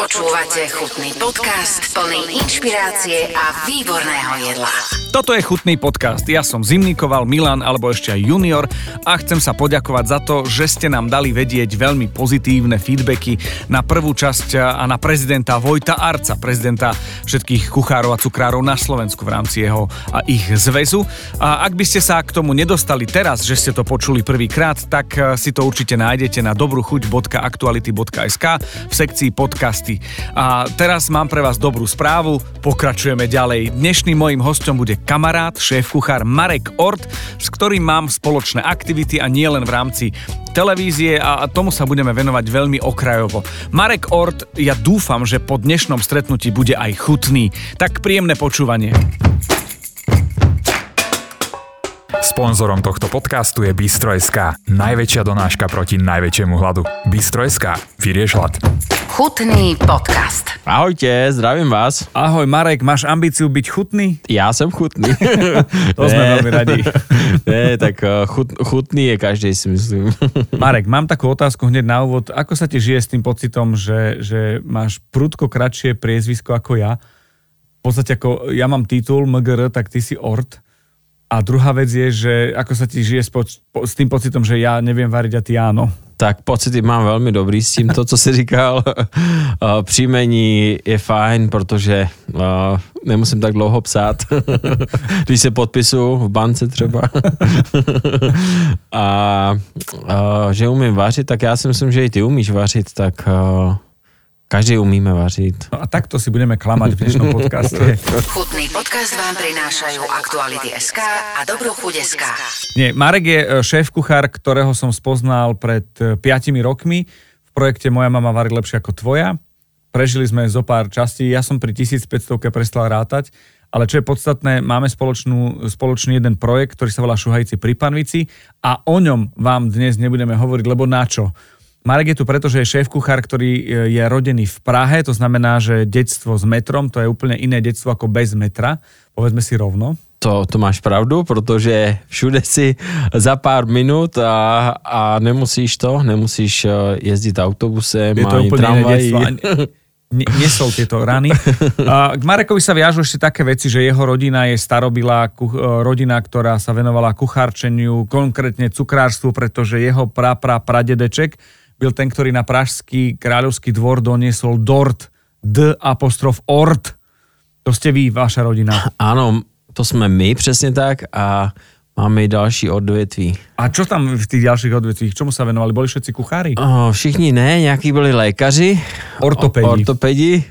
Počúvate chutný podcast plný inšpirácie a výborného jedla. Toto je chutný podcast. Ja som Zimnikoval, Milan alebo ešte aj Junior a chcem sa poďakovať za to, že ste nám dali vedieť veľmi pozitívne feedbacky na prvú časť a na prezidenta Vojta Arca, prezidenta všetkých kuchárov a cukrárov na Slovensku v rámci jeho a ich zväzu. A ak by ste sa k tomu nedostali teraz, že ste to počuli prvýkrát, tak eh, si to určite nájdete na dobruchuť.aktuality.sk v sekcii podcasty. A teraz mám pre vás dobrú správu, pokračujeme ďalej. Dnešným mojím hostom bude kamarát, šéf-kuchár Marek Ort, s ktorým mám spoločné aktivity a nie len v rámci televízie a tomu sa budeme venovať veľmi okrajovo. Marek Ort, ja dúfam, že po dnešnom stretnutí bude aj chutný. Tak príjemné počúvanie. Sponzorom tohto podcastu je Bistro.sk, najväčšia donáška proti najväčšiemu hladu. Bistro.sk, vyrieš hlad. Chutný podcast. Ahojte, zdravím vás. Ahoj Marek, máš ambíciu byť chutný? Já jsem chutný. To sme veľmi radi. ne, tak eh, chut, chutný je každý, si myslím. Marek, mám takú otázku hneď na úvod. Ako sa ti žije s tým pocitom, že, že máš prudko kratšie priezvisko ako ja? V podstate ako ja mám titul MGR, tak ty si Ort. A druhá vec je, že ako sa ti žije s, po, s tým pocitom, že ja neviem variť a ty áno. Tak pocity mám velmi dobrý s tím, to, co jsi říkal. Eh, Příjmení je fajn, protože uh, nemusím tak dlouho psát, když se podpisu v bance třeba. a uh, že umím vařit, tak já si myslím, že i ty umíš vařit, tak každý umíme vařit. No a takto si budeme klamať v dnešnom podcaste. Chutný podcast vám prinášajú Aktuality SK a Dobrú chuť SK. Nie, Marek je e, šéf-kuchár, ktorého som spoznal pred 5 rokmi v projekte Moja mama varí lepšie ako tvoja. Prežili sme zo pár častí, ja som pri 1500 prestal rátať, ale čo je podstatné, máme spoločnú, spoločný jeden projekt, ktorý sa volá Šuhajci pri Panvici a o ňom vám dnes nebudeme hovoriť, lebo na čo? Marek je tu preto, že je šéf-kuchár, ktorý e, je rodený v Prahe, to znamená, že detstvo s metrom, to je úplne iné detstvo ako bez metra, povedzme si rovno. To, to máš pravdu, protože všude si za pár minut a, a nemusíš to, nemusíš eh, jezdit autobusem Je to ani úplne iné tramvají. nesol tieto rany. A K Marekovi sa viažu ešte také veci, že jeho rodina je starobilá kuch- e, rodina, ktorá sa venovala kuchárčeniu, konkrétne cukrárstvu, pretože jeho pra, pra, pradedeček byl ten, ktorý na pražský kráľovský dvor doniesol dort, d apostrof ort. To ste vy, vaša rodina. Ano, to jsme my přesně tak a máme i další odvětví. A čo tam v tých ďalších odvetvích? Čomu sa venovali? Boli všetci kuchári? O, všichni ne, nějaký byli lékaři. Ortopedi. O- Ortopedi.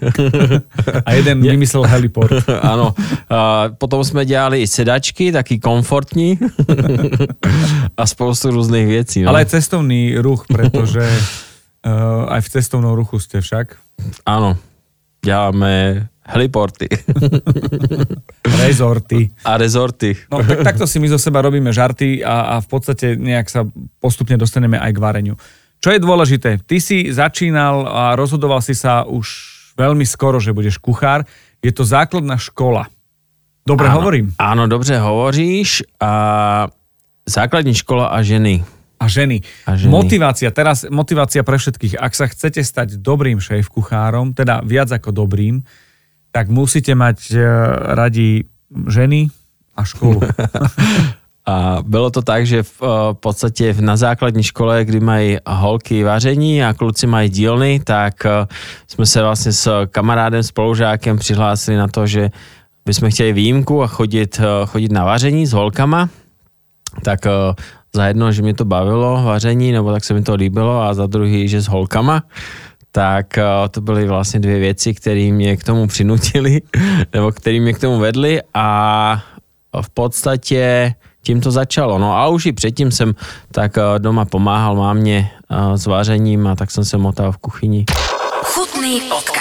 A jeden vymyslel heliport. ano. A potom jsme dělali i sedačky, taky komfortní. A spoustu různých věcí. No. Ale aj cestovný ruch, pretože uh, aj v cestovnom ruchu ste však. Ano, děláme heliporty Rezorty. a rezorty. No tak, takto si my zo seba robíme žarty a, a v podstate nejak sa postupne dostaneme aj k vareniu. Čo je dôležité? Ty si začínal a rozhodoval si sa už veľmi skoro, že budeš kuchár. Je to základná škola. Dobre Áno. hovorím. Áno, dobře hovoříš. A základní škola a ženy. A ženy. A ženy. Motivácia, teraz motivácia pre všetkých. Ak sa chcete stať dobrým šéf-kuchárom, teda viac ako dobrým, tak musíte mať e, radi ženy a školu. A bylo to tak, že v eh, podstatě na základní škole, kdy mají holky vaření a kluci mají dílny, tak eh, jsme se vlastně s kamarádem, spolužákem přihlásili na to, že bychom chtěli výjimku a chodit, chodit na vaření s holkama. Tak eh, za jedno, že mě to bavilo vaření, nebo tak se mi to líbilo a za druhý, že s holkama. Tak eh, to byly vlastně dvě věci, které mě k tomu přinutili, nebo které mě k tomu vedly a v podstatě tím to začalo. No a už i předtím jsem tak eh, doma pomáhal mámě s vařením a tak jsem se motal v kuchyni. Chutný podcast.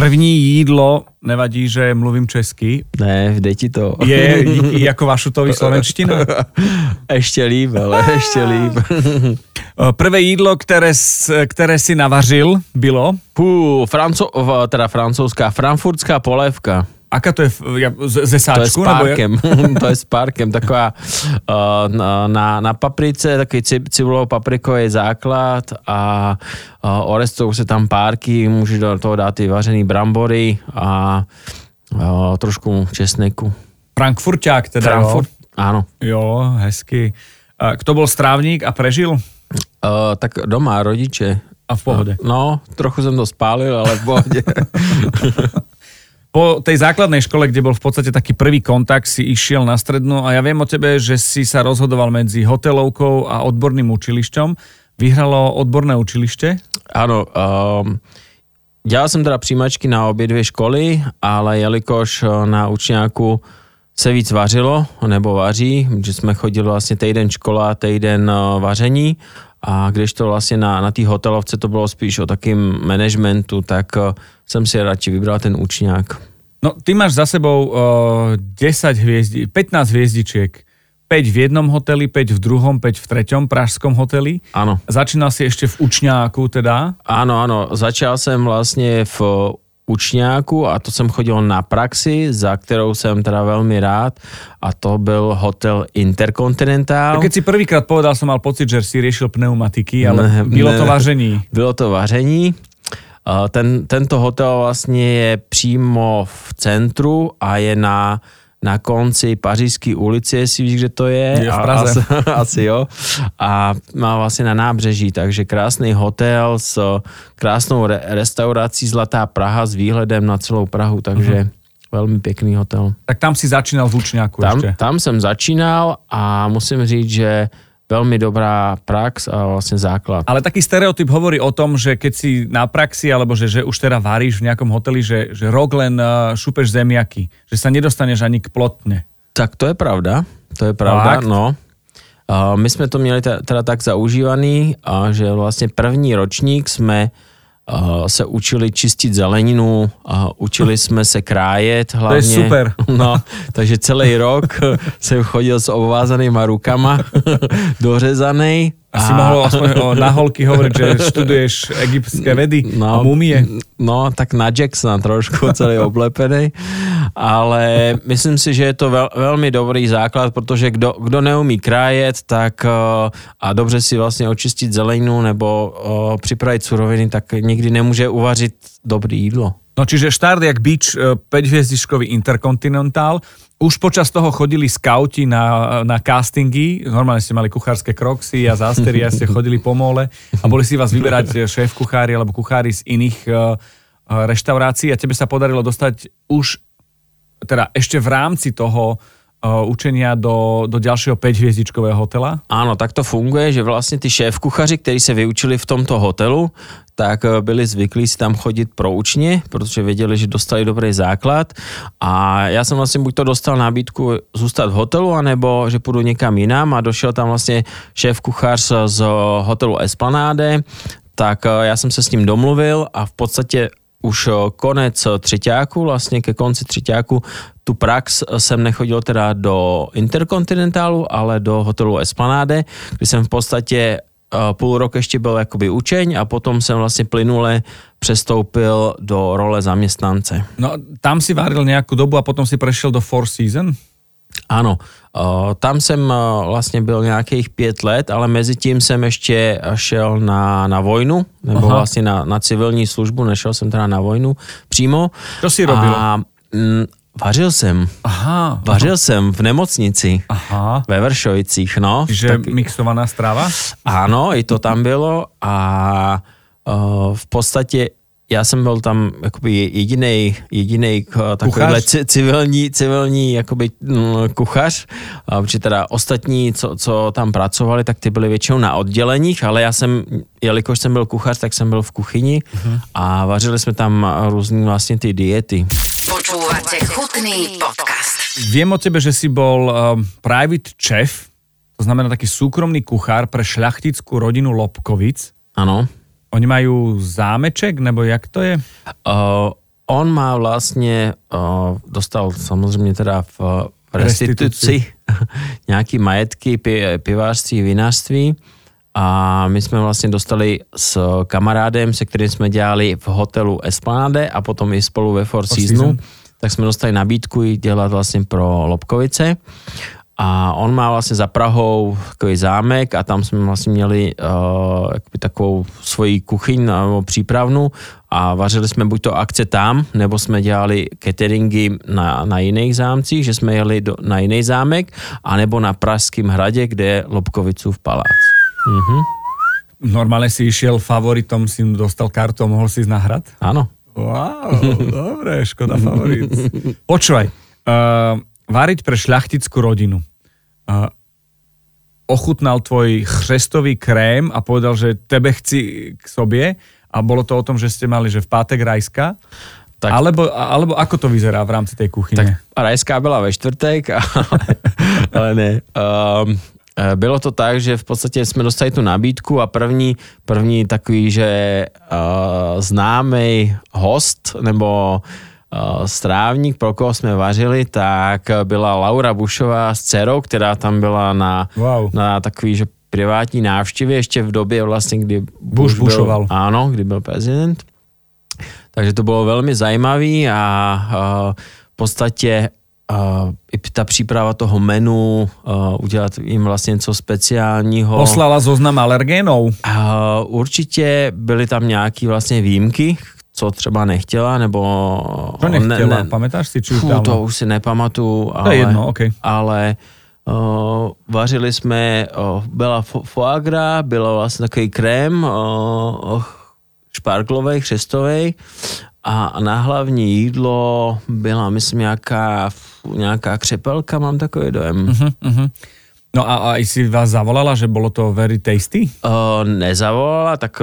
První jídlo, nevadí, že mluvím česky, Ne, jde ti to. je díky jako Vašutovi slovenština. ještě líp, ale ještě líp. Eh, Prvé jídlo, které, které si navařil, bylo Pů, franco, teda francouzská, frankfurtská polévka. Aká to je ja, ze To je s sáčku? ja- párkem, to je s párkem, taková uh, na- na, paprice, takový cib, cibulovo-paprikový základ a uh, orestou se tam párky, můžeš do toho dát i vařený brambory a uh, trošku česneku. Frankfurťák teda, Frankfurt, jo. Jo, hezky. A kto bol strávník a prežil? Uh, tak doma rodiče. A v pohode. No, trochu jsem to spálil, ale v pohodě. Po tej základnej škole, kde bol v podstate taký prvý kontakt, si išiel na strednú a ja viem o tebe, že si sa rozhodoval medzi hotelovkou a odborným učilišťom. Vyhralo odborné učiliště? Ano, um, dělal jsem teda přijímačky na obě dvě školy, ale jelikož eh, na učňáku se víc vařilo, nebo vaří, že jsme chodili vlastně týden škola, týden eh, vaření a když to vlastně na, na té hotelovce to bylo spíš o takým managementu, tak eh, jsem si radši vybral ten učňák. No, ty máš za sebou uh, 10 hviezdi, 15 hviezdičiek. 5 v jednom hoteli, 5 v druhom, 5 v treťom pražskom hoteli. Ano. Začínal si ešte v učňáku teda. Ano, ano, začal jsem vlastně v učňáku a to jsem chodil na praxi, za kterou jsem teda velmi rád a to byl hotel Intercontinental. Keď si prvýkrát povedal, som mal pocit, že si riešil pneumatiky, ale Ne, bylo ne. to vaření. Bylo to vaření. A Ten, tento hotel vlastně je přímo v centru a je na, na konci Pařížské ulici, jestli víš, kde to je. Je v A- Praze. Asi, asi jo. A má vlastně na nábřeží, takže krásný hotel s krásnou re, restaurací Zlatá Praha s výhledem na celou Prahu, takže Mhm. velmi pěkný hotel. Tak tam si začínal v učňáku Tam, ešte. tam jsem začínal a musím říct, že velmi dobrá prax a vlastně základ. Ale taký stereotyp hovorí o tom, že keď si na praxi, alebo že, že už teda varíš v nejakom hoteli, že, že rok len uh, šupeš zemiaky, že sa nedostaneš ani k plotne. Tak to je pravda, to je pravda, Fakt? no. A my jsme to měli te- teda tak zaužívaný, a že vlastně první ročník jsme se učili čistit zeleninu, a učili jsme se krájet hlavně. super. No, takže celý rok jsem chodil s obvázanýma rukama, dořezaný. A si mohol aspoň o, na holky hovoriť, že študuješ egyptské vedy a mumie. No, tak na Jacksona trošku celý oblepený, ale myslím si, že je to vel, velmi dobrý základ, protože kdo, kdo neumí krájet tak eh, a dobře si vlastně očistit zeleninu nebo uh, připravit suroviny, tak nikdy nemůže uvařit dobré jídlo. No čiže štart jak bič, 5-hviezdičkový Intercontinental. Už počas toho chodili skauti na, na castingy, normálne ste mali kuchárske kroxy a zástery a ste chodili po mole a boli si vás vyberať šéf kuchári alebo kuchári z iných uh, reštaurácií a tebe sa podarilo dostať už teda ešte v rámci toho učenia do, do ďalšieho 5-hviezdičkového hotela. Ano, tak to funguje, že vlastně ty šéf kuchaři, kteří se vyučili v tomto hotelu, tak eh, byli zvyklí si tam chodit proučně, protože věděli, že dostali dobrý základ. A já jsem vlastně buď to dostal nabídku zůstat v hotelu, anebo že půjdu někam jinam a došel tam vlastně šéf kuchař z- hotelu Esplanáde, tak eh, já jsem se s ním domluvil a v podstatě už eh, konec třetíku, vlastně ke konci třetíku, tu prax jsem nechodil teda do Interkontinentálu, ale do hotelu Esplanáde, kde jsem v podstatě eh, půl rok ještě byl jakoby učeň a potom jsem vlastně plynule přestoupil do role zaměstnance. No tam si varil nejakú dobu a potom si prešiel do Four Season. Ano, eh, tam jsem eh, vlastně byl nějakých pět let, ale mezi tím jsem ještě šel na, na vojnu, nebo Aha. vlastně na, na civilní službu, nešel jsem teda na vojnu přímo. Čo si robil? A mm, vařil jsem. Aha, Vařil jsem v nemocnici aha. ve Vršovicích, no. Čiže Tak, mixovaná strava? ano, i to tam bylo a uh, v podstatě já jsem byl tam jakoby jedinej, jedinej uh, takovýhle ci- civilní, civilní jakoby mm, kuchař, uh, protože teda ostatní, co, co tam pracovali, tak ty byli většinou na odděleních, ale já jsem, jelikož jsem byl kuchař, tak jsem byl v kuchyni Mhm. a vařili jsme tam různý vlastně ty diety. Počúvate chutný podcast. Viem o tebe, že si bol um, private chef, to znamená taký súkromný kuchár pre šľachtickú rodinu Lobkovic. Ano. Oni majú zámeček, nebo jak to je? Uh, on má vlastně, uh, dostal samozřejmě teda v, v restituci nějaký majetky, pi, pivářství, vinářství a my jsme vlastně dostali s kamarádem, se kterým jsme dělali v hotelu Esplanade a potom i spolu ve Four Seasonu, Season. tak jsme dostali nabídku dělat vlastně pro Lobkovice. A on má vlastně za Prahou takový zámek a tam jsme vlastně měli uh, takovou svoji kuchyň nebo přípravnu a vařili jsme buď to akce tam, nebo jsme dělali cateringy na, na jiných zámcích, že jsme jeli do, na jiný zámek, anebo na Pražském hradě, kde je Lobkovicův palác. Mhm. Normálne si išiel favoritom, si dostal kartu a mohol si ísť na hrad? Áno. Wow, dobre, škoda favorit. Počúvaj, uh, váriť pre šľachtickú rodinu. Ochutnal tvoj chřestový krém a povedal, že tebe chci k sobě a bolo to o tom, že ste mali, že v pátek rajska. Tak, alebo, alebo ako to vyzerá v rámci tej kuchyne? Tak rajská byla ve čtvrtek, ale, ale ne. Um, bylo to tak, že v podstatě jsme dostali tu nabídku a první, první takový, že uh, známý host nebo uh, strávník, pro koho jsme vařili, tak byla Laura Bušová s dcerou, která tam byla na, wow. na takový, že privátní návštěvě ještě v době vlastně, kdy Bush, Bush byl, ano, kdy byl prezident. Takže to bylo velmi zajímavý a uh, v podstatě uh, i ta příprava toho menu, uh, udělat jim vlastně něco speciálního. Poslala zoznam alergénov? Uh, určitě byly tam nějaké vlastně výjimky, co třeba nechtěla, nebo... To nechtěla, ne, ne, pamätáš si, či už To už si nepamatuju, ale, to je jedno, okay. ale uh, vařili jsme, uh, byla foie gras, byla vlastně takový krém uh, šparklový, chřestový a na hlavní jídlo byla, myslím, nějaká, nějaká křepelka, mám takový dojem. Uh-huh, uh-huh. No a, a si vás zavolala, že bylo to very tasty? Uh, nezavolala, tak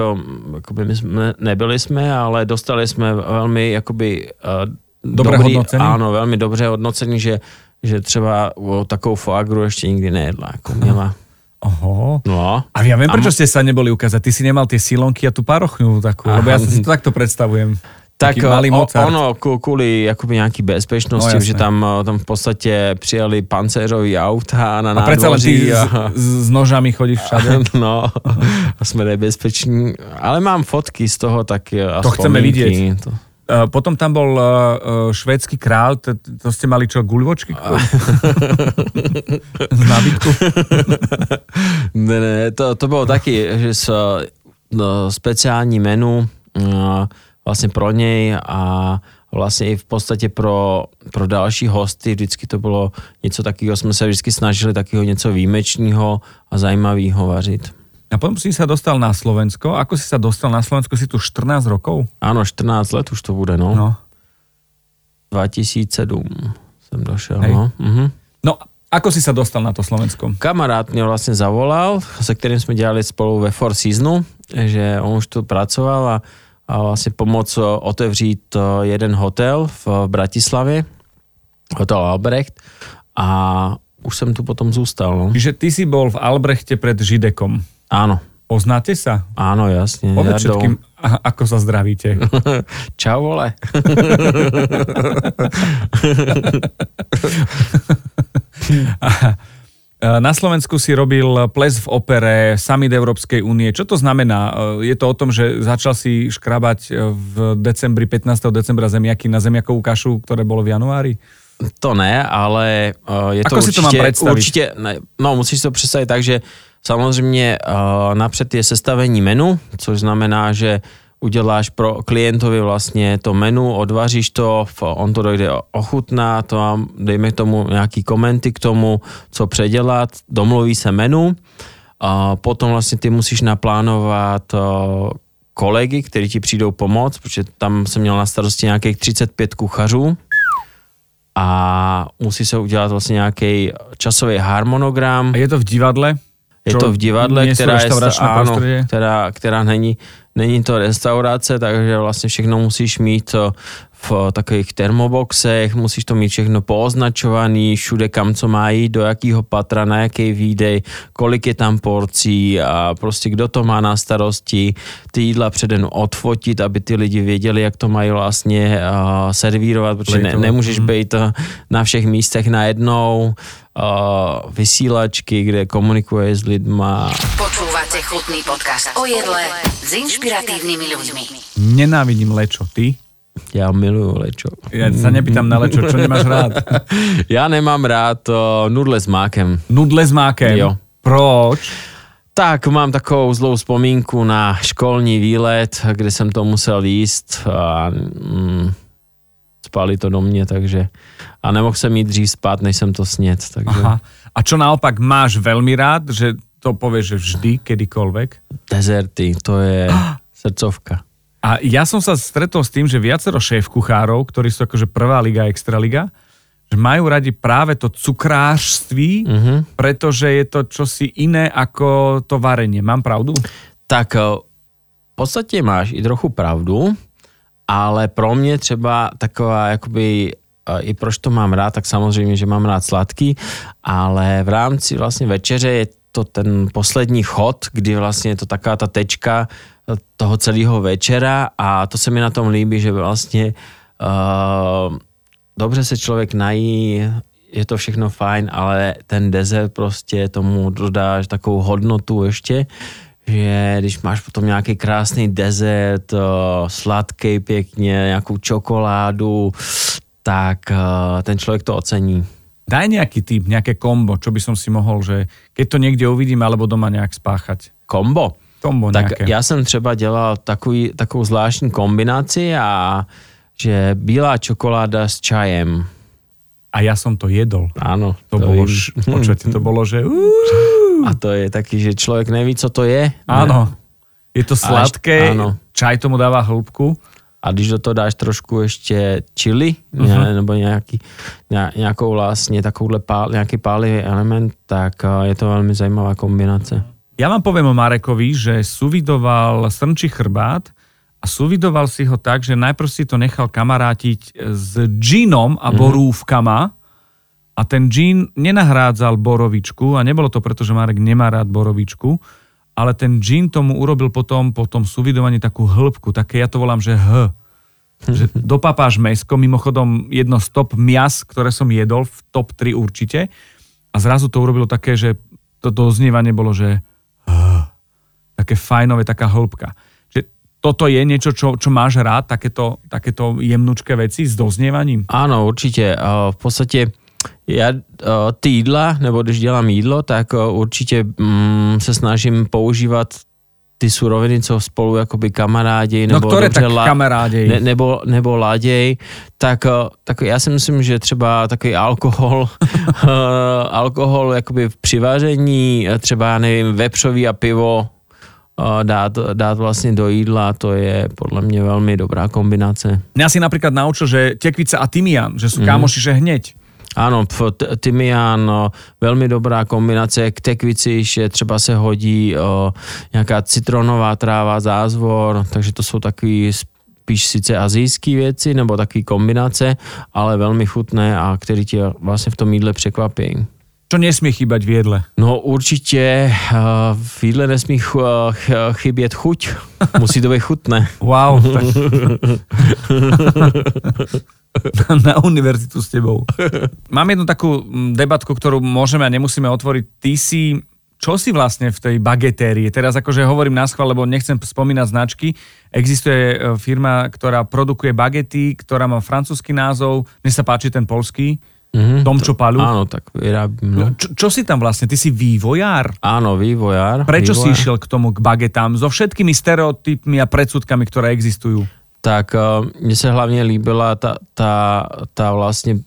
jakoby my jsme, nebyli jsme, ale dostali jsme velmi jakoby uh, Dobré dobrý, hodnocení? Ano, velmi dobře hodnocení, že, že třeba o takovou foagru ještě nikdy nejedla. Jako měla. Oho. No. A ja viem, prečo ste sa neboli ukázať. Ty si nemal tie silonky a tú parochňu takú, lebo ja si to takto predstavujem. Tak malý o, ono kvůli jakoby nějaký bezpečnosti, no, že tam, tam v podstatě přijeli pancéřový auta na a nádvoří. A ty s, s nožami chodíš všade. No, a jsme nebezpeční. Ale mám fotky z toho, tak a To chceme vidieť. To. Uh, potom tam bol uh, švédsky král, to, to ste mali čo, guľvočky? Z nábytku? ne, ne, to, to bylo taky, že s no, speciální menu uh, vlastně pro něj a vlastně i v podstatě pro, pro další hosty vždycky to bylo něco takového, jsme se vždycky snažili takového něco výjimečného a zajímavého vařit. A potom si sa dostal na Slovensko. Ako si sa dostal na Slovensko? Si tu 14 rokov? Áno, 14 let už to bude, no. no. 2007 jsem došel, Hej. no. Mhm. No, ako si sa dostal na to Slovensko? Kamarát mě vlastně zavolal, se kterým jsme dělali spolu ve Four Seasonu, že on už tu pracoval a a vlastně pomoct otevřít eh, jeden hotel v Bratislavě, hotel Albrecht a už jsem tu potom zůstal. No. Čiže ty si bol v Albrechte pred Židekom. Áno. Poznáte sa? Áno, jasne. Povedz všetkým, ako sa zdravíte. Čau, vole. Na Slovensku si robil ples v opere, summit Európskej únie. Čo to znamená? Je to o tom, že začal si škrabať v decembri, 15. decembra zemiaky na zemiakovú kašu, ktoré bolo v januári? To ne, ale je to Ako určitě, si to mám představit? Určitě, ne, no musíš to představit tak, že samozřejmě napřed je sestavení menu, což znamená, že uděláš pro klientovi vlastně to menu, odvaříš to, on to dojde ochutná, to mám, dejme tomu nějaký komenty k tomu, co předělat, domluví se menu, a potom vlastně ty musíš naplánovat kolegy, kteří ti přijdou pomoct, protože tam jsem měl na starosti nějakých 35 kuchařů a musí se udělat vlastně nějaký časový harmonogram. A je to v divadle? Je to v divadle, která, je, áno, která, která není, není to restaurace, takže vlastně všechno musíš mít eh, v takových termoboxech, musíš to mít všechno pooznačovaný, všude kam co má jít, do jakého patra, na jaký výdej, kolik je tam porcí a prostě kdo to má na starosti, ty jídla předen odfotit, aby ty lidi věděli, jak to mají vlastně uh, servírovat, protože ne, nemůžeš mhm. být eh, na všech místech najednou, uh, vysílačky, kde komunikuje s lidma. Počúvate chutný podcast o jedle s inšpiratívnymi ľuďmi. Nenávidím lečo, ty? Ja miluju lečo. Ja sa nepýtam na lečo, čo nemáš rád? Ja nemám rád uh, nudle s mákem. Nudle s mákem? Jo. Proč? Tak, mám takovou zlou vzpomínku na školní výlet, kde jsem to musel jíst a mm, spali to do mě, takže a nemohl jsem jít dřív spát, než jsem to snět. Takže Aha. A čo naopak máš veľmi rád, že to povieš, vždy, kedykoľvek? dezerty, to je srdcovka. A ja som sa stretol s tým, že viacero šéf kuchárov, ktorí sú akože prvá liga, extraliga, že majú radi práve to cukrářství, Mhm. pretože je to čosi iné ako to varenie. Mám pravdu? Tak eh, v podstatě máš i trochu pravdu, ale pro mě třeba taková jakoby eh, i proč to mám rád, tak samozřejmě, že mám rád sladký, ale v rámci vlastně večeře je to ten poslední chod, kdy vlastně je to taková ta tečka eh, toho celého večera a to se mi na tom líbí, že vlastně uh, dobře se člověk nají, je to všechno fajn, ale ten dezert prostě tomu dodáš takovou hodnotu ještě, že když máš potom nějaký krásný dezert, eh, sladký pěkně, nějakou čokoládu, tak ten člověk to ocení. Daj nejaký typ, nejaké kombo, čo by som si mohol, že keď to niekde uvidím, alebo doma nejak spáchať. Kombo. Kombo Tak nejaké. já jsem třeba dělal takový, takovou zvláštní kombinaci a že bílá čokoláda s čajem. A ja som to jedol. Ano. To, to bolo, š... počujete, to bolo, že... A to je taky, že člověk neví, co to je. áno. Je to sladké, áno. čaj tomu dáva hĺbku. A když do toho dáš trošku ještě chili, Mhm. uh-huh. nebo nějaký, ně- nějakou vlastně takovouhle pál, nějaký pálivý element, tak eh, je to velmi zajímavá kombinace. Ja vám poviem o Marekovi, že suvidoval srnčí chrbát a suvidoval si ho tak, že najprv si to nechal kamarátiť s džinom a borúvkama a ten džín nenahrádzal borovičku a nebolo to preto, že Marek nemá rád borovičku, ale ten džín tomu urobil potom po tom suvidovaní takú hĺbku, také ja to volám, že H. Že dopapáš mesko, mimochodom jedno z top mias, ktoré som jedol, v top 3 určite. A zrazu to urobilo také, že to doznievanie bolo, že také fajnové, taká hĺbka. Že toto je niečo, čo, čo máš rád, takéto, takéto jemnučké veci s doznievaním? Ano, určitě. Eh, V podstatě já ty jídla, nebo když dělám jídlo, tak určitě mm, se snažím používat ty suroviny, co spolu jakoby kamarádi, No nebo ktoré dobře tak la- ne, nebo, nebo laděj, tak, tak já si myslím, že třeba takový alkohol, eh, alkohol jakoby při vaření, eh, třeba nevím, vepřový a pivo dát, dát vlastně do jídla, to je podle mě velmi dobrá kombinace. Mňa si napríklad naučil, že tekvica a tymián, že sú Mhm. kámoši, že hneď. Ano, tymián, no, velmi dobrá kombinace. K tekvici že třeba se hodí o, nějaká citronová tráva, zázvor, takže to jsou takový spíš sice azijské věci nebo takové kombinace, ale velmi chutné a který tě vlastně v tom jídle překvapí. Čo nesmie chýbať v jedle? No určitě uh, v jídle nesmí ch- ch- chybět chuť. Musí to být chutné. Wow. Tak... na, univerzitu s tebou. Mám jednu takú debatku, ktorú môžeme a nemusíme otvoriť. Ty si, čo si vlastne v tej bagetérii? Teraz akože hovorím na schvál, lebo nechcem spomínať značky. Existuje e, firma, ktorá produkuje bagety, ktorá má francúzsky názov. Mne sa páči ten polský. Mhm, Dom Čopalu. Ano, tak vyrábím. No. Čo, čo si tam vlastne? Ty si vývojár? Ano, vývojár. Prečo si vývojár. išiel k tomu, k bagetám? So všetkými stereotypmi a predsudkami, ktoré existujú. Tak uh, mně se hlavně líbila ta, ta, ta vlastně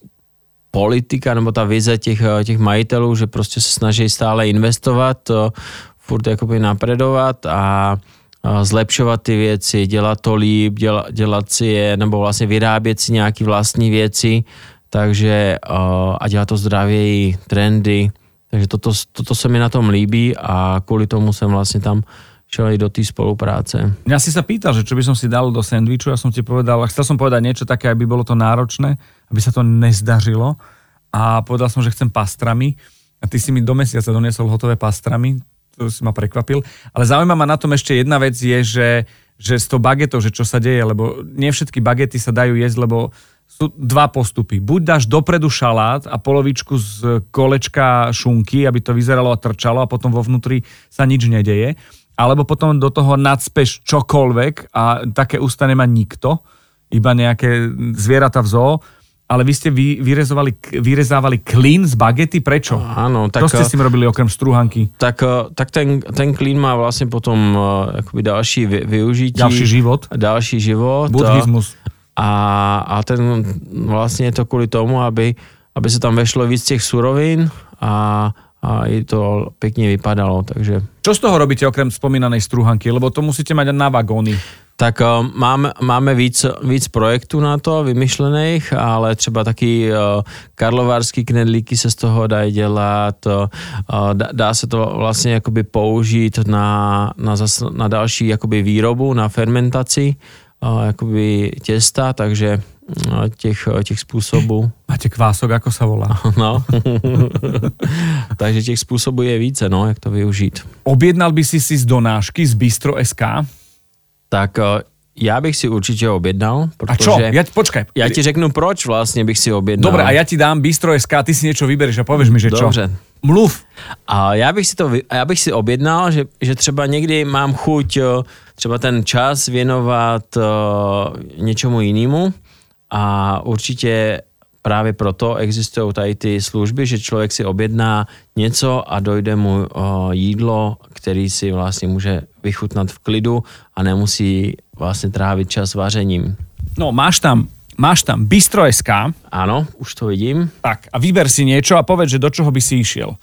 politika nebo ta vize těch, eh, těch majitelů, že prostě se snaží stále investovat, uh, furt jakoby napredovat a zlepšovat ty věci, dělat to líp, děla, dělat si je, nebo vlastně vyrábět si nějaký vlastní věci, takže a dělat to zdravěji, trendy, takže toto, toto se mi na tom líbí a kvůli tomu jsem vlastně tam šel i do té spolupráce. Mňa si sa pýtal, že čo by som si dal do sendviču, ja som ti povedal, chcel som povedať niečo také, aby bolo to náročné, aby sa to nezdařilo a povedal som, že chcem pastrami a ty si mi do mesiaca doniesol hotové pastrami, to si ma prekvapil, ale zaujíma ma na tom ešte jedna vec je, že, že s tou bagetou, že čo sa deje, lebo nie všetky bagety sa dajú jesť, lebo sú dva postupy. Buď dáš dopredu šalát a polovičku z kolečka šunky, aby to vyzeralo a trčalo a potom vo vnútri sa nič nedeje alebo potom do toho nadspeš čokoľvek a také ústa nemá nikto. iba nejaké zvieratá v zoo, ale vy ste vy, vyrezovali, vyrezávali klín z bagety, prečo? Áno, tak... Čo ste s tým robili okrem strúhanky? Tak, eh, tak ten, ten klín má vlastne potom uh, akoby další vy, využití. Ďalší život? Ďalší život. Buddhizmus. A, a ten vlastne je to kvôli tomu, aby, aby sa tam vešlo víc těch surovín a, a i to pekne vypadalo, takže... Čo z toho robíte okrem spomínanej strúhanky? Lebo to musíte mať na vagóny. Tak uh, máme, máme víc, víc projektů na to vymyšlených, ale třeba taky uh, karlovarský knedlíky se z toho dají dělat, uh, dá, dá se to vlastně jakoby použít na, na, zas, na další jakoby výrobu, na fermentaci uh, jakoby těsta, takže těch, těch způsobů. Máte kvások, ako sa volá. No. takže těch způsobů je více, no, jak to využít. Objednal by si si z donášky z Bistro SK? Tak eh, já bych si určitě objednal, protože... A čo? Ja, počkaj. Já ti řeknu, proč vlastně bych si objednal. Dobre, a ja ti dám Bistro SK, ty si niečo vyberieš a povieš mi, že čo? Dobře. Mluv. A já bych si to, já bych si objednal, že, že třeba někdy mám chuť eh, třeba ten čas věnovat uh, něčemu jinému a určitě právě proto existují tady ty služby, že člověk si objedná něco a dojde mu jídlo, který si vlastně může vychutnat v klidu a nemusí vlastně trávit čas vařením. No, máš tam, máš tam Bistro SK. Áno, už to vidím. Tak, a vyber si niečo a povedz, že do čoho by si išiel.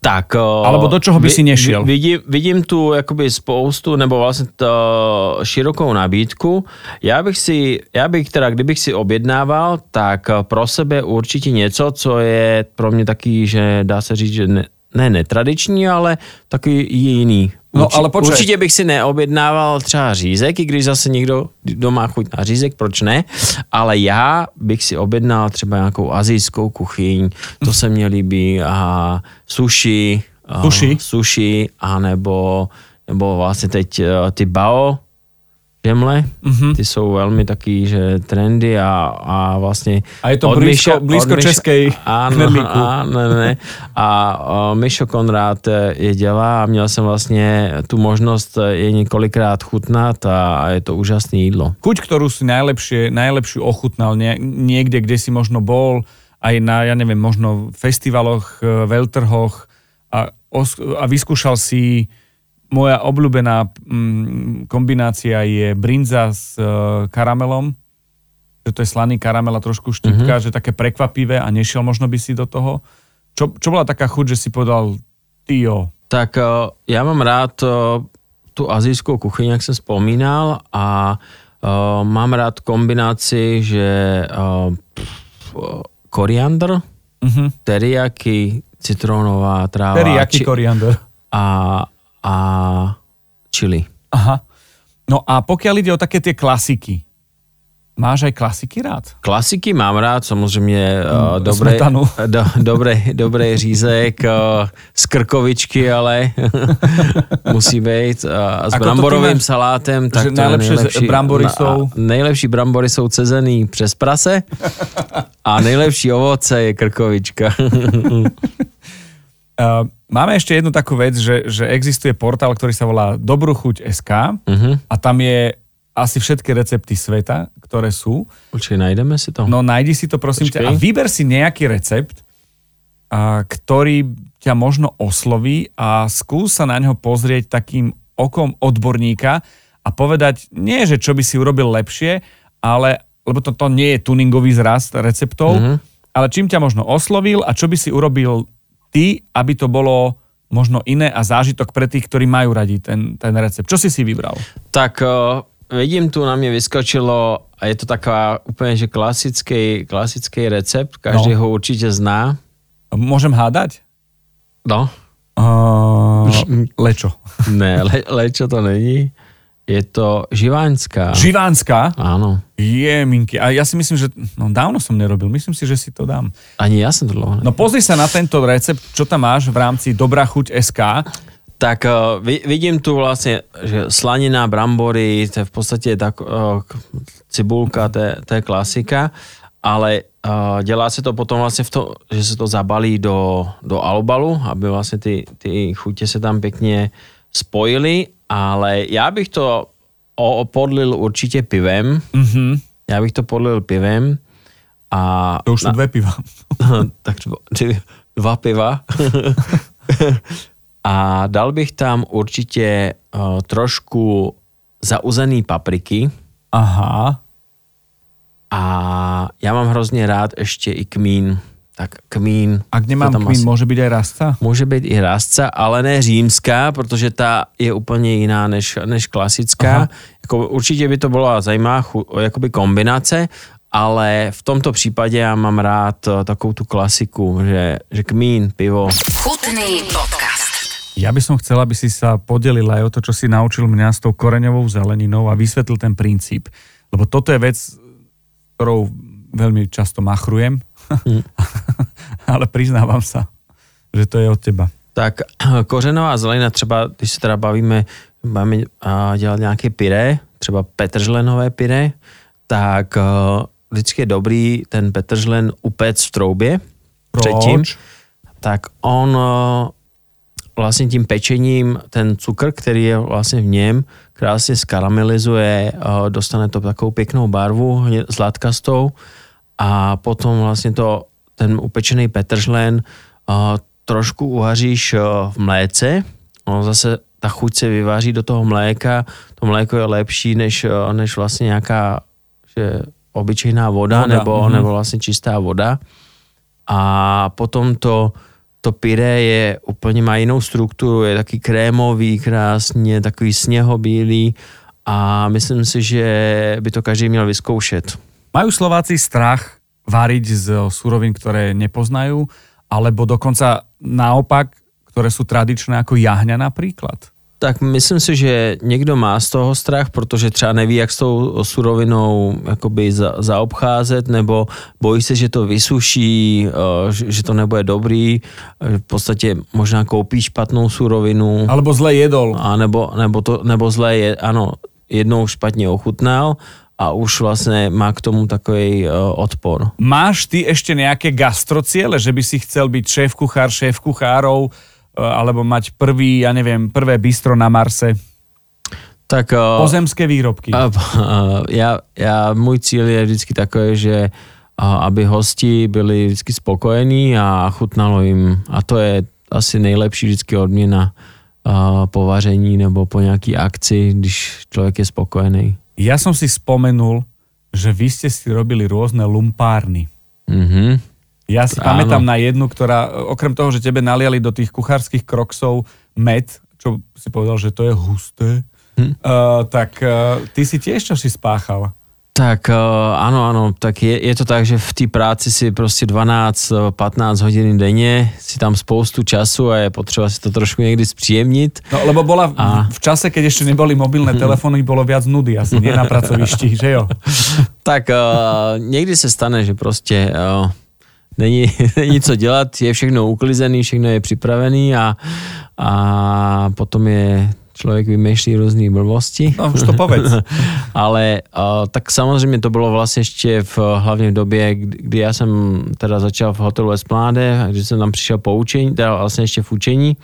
Tak, Alebo do čoho by si nešiel? Vidím, vidím tu jakoby spoustu, nebo vlastně to širokou nabídku. Já bych si, já bych teda, kdybych si objednával, tak pro sebe určitě něco, co je pro mě taky, že dá se říct, že ne, ne netradiční, ale taky jiný. No, ale počkej. Určitě bych si neobjednával třeba řízek, i když zase někdo doma chuť na řízek, proč ne? Ale já bych si objednal třeba nějakou azijskou kuchyň, to se mně líbí, a sushi, a Sushi? sushi, a nebo, nebo vlastně teď eh, ty bao, žemle, Mhm. ty jsou velmi taky, že trendy a, a vlastně... A je to blízko- Miša- blízko Miša- českej ano, knedlíku. A, ne, ne. a uh, Mišo Konrád eh, je dělá a měl jsem vlastně tu možnost eh, je několikrát chutnat a, a je to úžasné jídlo. Chuť, ktorú si najlepšie, najlepšiu ochutnal nie, niekde, kde si možno bol, aj na, ja neviem, možno festivaloch, e, veľtrhoch a, a vyskúšal si moja obľúbená mm, kombinácia je brinza s e, karamelom, že to je slaný karamel a trošku štipka, že také prekvapivé a nešiel možno by si do toho. Čo, čo bola taká chuť, že si povedal, ty jo, Tak uh, já mám rád uh, tu azijskou kuchyň, jak jsem vzpomínal a uh, mám rád kombinaci, že uh, koriandr, uh-huh. teriyaki, citronová tráva teriyaki či- koriander. a, a chili. Aha. No a pokiaľ ide o také tie klasiky, máš aj klasiky rád? Klasiky mám rád, samozřejmě uh, Mm, dobré, do, dobré, dobré řízek, uh, z krkovičky, ale musí být. Uh, s Ako bramborovým máš? salátem, tak Že to je najlepšie nejlepší. brambory Na- jsou? Nejlepší brambory jsou cezený přes prase a nejlepší ovoce je krkovička. Uh, máme ešte jednu takú vec, že, že existuje portál, ktorý sa volá Dobruchuť.sk Mhm. a tam je asi všetky recepty sveta, ktoré sú. Počkej, najdeme si to. No nájdi si to prosím ťa a vyber si nejaký recept, a, ktorý ťa možno osloví a skús sa na ňo pozrieť takým okom odborníka a povedať, nie, že čo by si urobil lepšie, ale, lebo to, to nie je tuningový zrast receptov, Mhm. ale čím ťa možno oslovil a čo by si urobil ty, aby to bolo možno iné a zážitok pre tých, ktorí majú radi ten, ten recept. Čo si si vybral? Tak uh, vidím tu na mě vyskočilo a je to taková úplně že klasický, klasický recept, každý No. ho určitě zná. Môžem hádať? No, Uh, lečo. ne, le, lečo to není. Je to živáňská. Živánska? Áno. Jeminky. A ja si myslím, že no, dávno som nerobil. Myslím si, že si to dám. Ani ja som to dlho No pozri sa na tento recept, čo tam máš v rámci Dobrá chuť SK. Tak uh, vi, vidím tu vlastně, že slanina, brambory, to je v podstatě tak uh, cibulka, to je, to je klasika, ale uh, dělá se to potom vlastně v to, že se to zabalí do, do albalu, aby vlastně ty, ty chutě se tam pěkně spojily, ale já bych to opodlil určitě pivem, Mhm. já bych to podlil pivem a... To už sú dve piva. tak dva, dva piva. a dal bych tam určitě uh, trošku zauzený papriky Aha. a já mám hrozně rád ještě i kmín. Tak kmín. Ak nemám kmín, asi- môže byť aj rastca? Může být i rastca, ale ne římská, protože ta je úplně jiná než, než klasická. Aha. Jako, určitě by to byla zajímavá jakoby kombinace, ale v tomto případě já mám rád eh, takovou tu klasiku, že, že kmín, pivo. Chutný podcast. Ja by som chcel, aby si sa podelil aj o to, čo si naučil mňa s tou koreňovou zeleninou a vysvetlil ten princíp. Lebo toto je vec, ktorou veľmi často machrujem, ale priznávam sa, že to je od teba. Tak kořenová zelenina třeba, když se teda bavíme, máme a, dělat nějaké pyré, třeba petržlenové pyré, tak a, vždycky je dobrý ten petržlen upéct v troubě předtím. Proč? tak on eh, vlastně tím pečením ten cukr, který je vlastně v něm, krásně skaramelizuje, eh, dostane to takovou pěknou barvu, zlatkastou a potom vlastně to, ten upečený petržlen trošku uvaříš eh, v mléce, no zase ta chuť se vyváří do toho mléka, to mléko je lepší než, eh, než vlastně nějaká že obyčejná voda, Voda, nebo, mhm. nebo vlastně čistá voda. A potom to, to pyré je úplně má jinou strukturu, je taky krémový, krásně, takový sněhobílý. A myslím si, že by to každý měl vyzkoušet. Majú Slováci strach variť z surovín, ktoré nepoznajú, alebo dokonca naopak, ktoré sú tradičné ako jahňa napríklad? Tak myslím si, že někdo má z toho strach, protože třeba neví, jak s tou surovinou jakoby za, zaobcházet, nebo bojí se, že to vysuší, eh, že, to nebude dobrý, eh, v podstatě možná koupí špatnou surovinu. Alebo zle jedol? A nebo, nebo, to, nebo zlé je, ano, jednou špatně ochutnal a už vlastně má k tomu takový uh, odpor. Máš ty ešte nejaké gastrociele, že by si chcel byť šéf-kuchár, šéf kuchárov, alebo mať prvý, ja neviem, prvé bistro na Marse? Tak uh, Pozemské výrobky. a, a, já, já, můj cíl je vždycky takový, že a, aby hosti byli vždycky spokojení a chutnalo jim. A to je asi nejlepší vždycky odměna a, po vaření nebo po nějaký akci, když člověk je spokojený. Ja som si spomenul, že vy ste si robili rôzne lumpárny. Mhm. Ja si Áno. pamätám na jednu, ktorá, okrem toho, že tebe naliali do tých kuchárskych kroksov med, čo si povedal, že to je husté, hm. uh, tak uh, ty si tiež čo si spáchal. Tak uh, ano, ano, tak je, je to tak, že v té práci si prostě 12-15 hodin denně, si tam spoustu času a je potřeba si to trošku někdy zpříjemnit. No lebo bola A- v čase, keď ešte neboli mobilné telefóny, bolo viac nudy asi, nie na pracovišti, že jo? Tak uh, někdy se stane, že prostě uh, není, není co dělat, je všechno uklizený, všechno je připravený a, a potom je člověk vymýšlí různé blbosti. No už to povedz. Ale uh, tak samozřejmě to bylo vlastně ještě v, hlavně v době, kdy, já jsem teda začal v hotelu Espláde, a když jsem tam přišel po učení, teda vlastně ještě v učení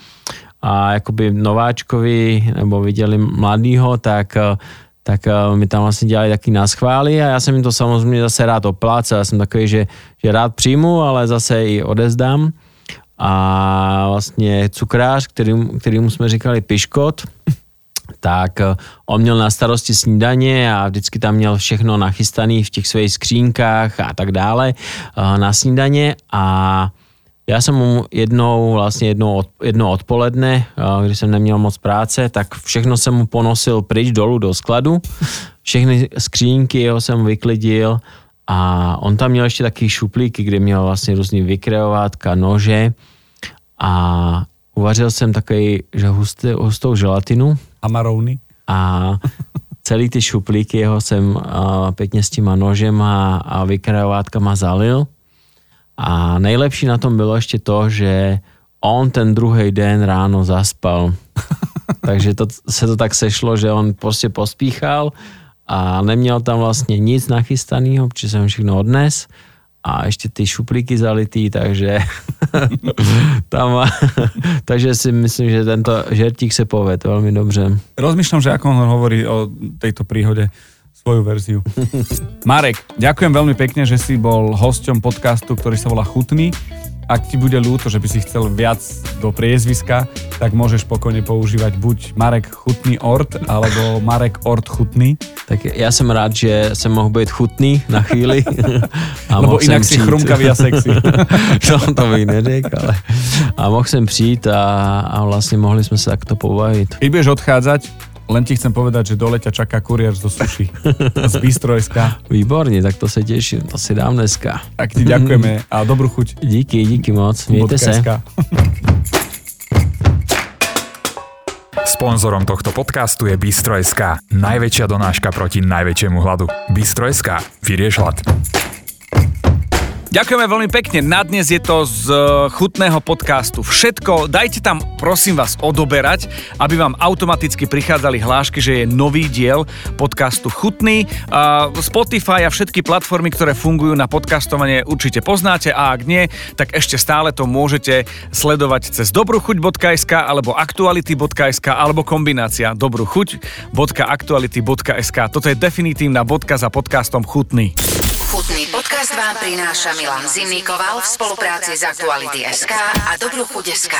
a jakoby nováčkovi nebo viděli mladýho, tak uh, tak uh, mi tam vlastně dělali taky na schvály a já jsem jim to samozřejmě zase rád oplácel. Já jsem takový, že, že rád přijmu, ale zase i odezdám. A vlastně cukrář, kterým, kterýmu jsme říkali Piškot, tak eh, on měl na starosti snídaně a vždycky tam měl všechno nachystané v těch svých skřínkách a tak dále eh, na snídaně a já jsem mu jednou, vlastně jednou, od, jednou odpoledne, eh, když jsem neměl moc práce, tak všechno jsem mu ponosil pryč dolů do skladu. Všechny skřínky jeho jsem vyklidil a on tam měl ještě taky šuplíky, kde měl vlastně různý vykreovátka, nože a uvařil jsem takový, že husté, hustou želatinu Amarovny. a celý ty šuplíky jeho jsem uh, pěkně s těma nožema a vykreovátkama zalil. A nejlepší na tom bylo ještě to, že on ten druhý den ráno zaspal. Takže to, se to tak sešlo, že on prostě pospíchal a neměl tam vlastně nic nachystaného, protože jsem všechno odnes a ještě ty šuplíky zalitý, takže tam, takže si myslím, že tento žertík se poved velmi dobře. Rozmýšľam, že ako on hovorí o tejto príhode s svoju verziu. Marek, ďakujem veľmi pekne, že si bol hosťom podcastu, ktorý sa volá Chutný. Ak ti bude ľúto, že by si chcel viac do priezviska, tak môžeš spokojne používať buď Marek Chutný Ort, alebo Marek Ort Chutný. Tak já jsem rád, že jsem mohl být chutný na chvíli. A Lebo inak si chrumkavý a sexy. no, to bych neřekl, ale a mohl jsem přijít a, a vlastně mohli jsme se takto pobavit. Keď budeš odchádzať, len ti chcem povedať, že dole ťa čaká kuriér zo suši. Z Bystrojska. Výborně, tak to se těším, to si dám dneska. Tak ti ďakujeme a dobrú chuť. Díky, díky moc, mějte se. Sponzorom tohto podcastu je Bistro.sk, najväčšia donáška proti najväčšiemu hladu. Bistro.sk, vyrieš hlad. Ďakujeme veľmi pekne. Na dnes je to z eh, chutného podcastu všetko. Dajte tam, prosím vás, odoberať, aby vám automaticky prichádzali hlášky, že je nový diel podcastu Chutný. Spotify a všetky platformy, ktoré fungujú na podcastovanie určite poznáte a ak nie, tak ešte stále to môžete sledovať cez dobruchuť.sk alebo aktuality.sk alebo kombinácia dobruchuť.aktuality.sk. Toto je definitívna bodka za podcastom Chutný. Chutný podcast vám prináša Milan Zimnikoval v spolupráci s Aktuality.sk a Dobruchuť.sk.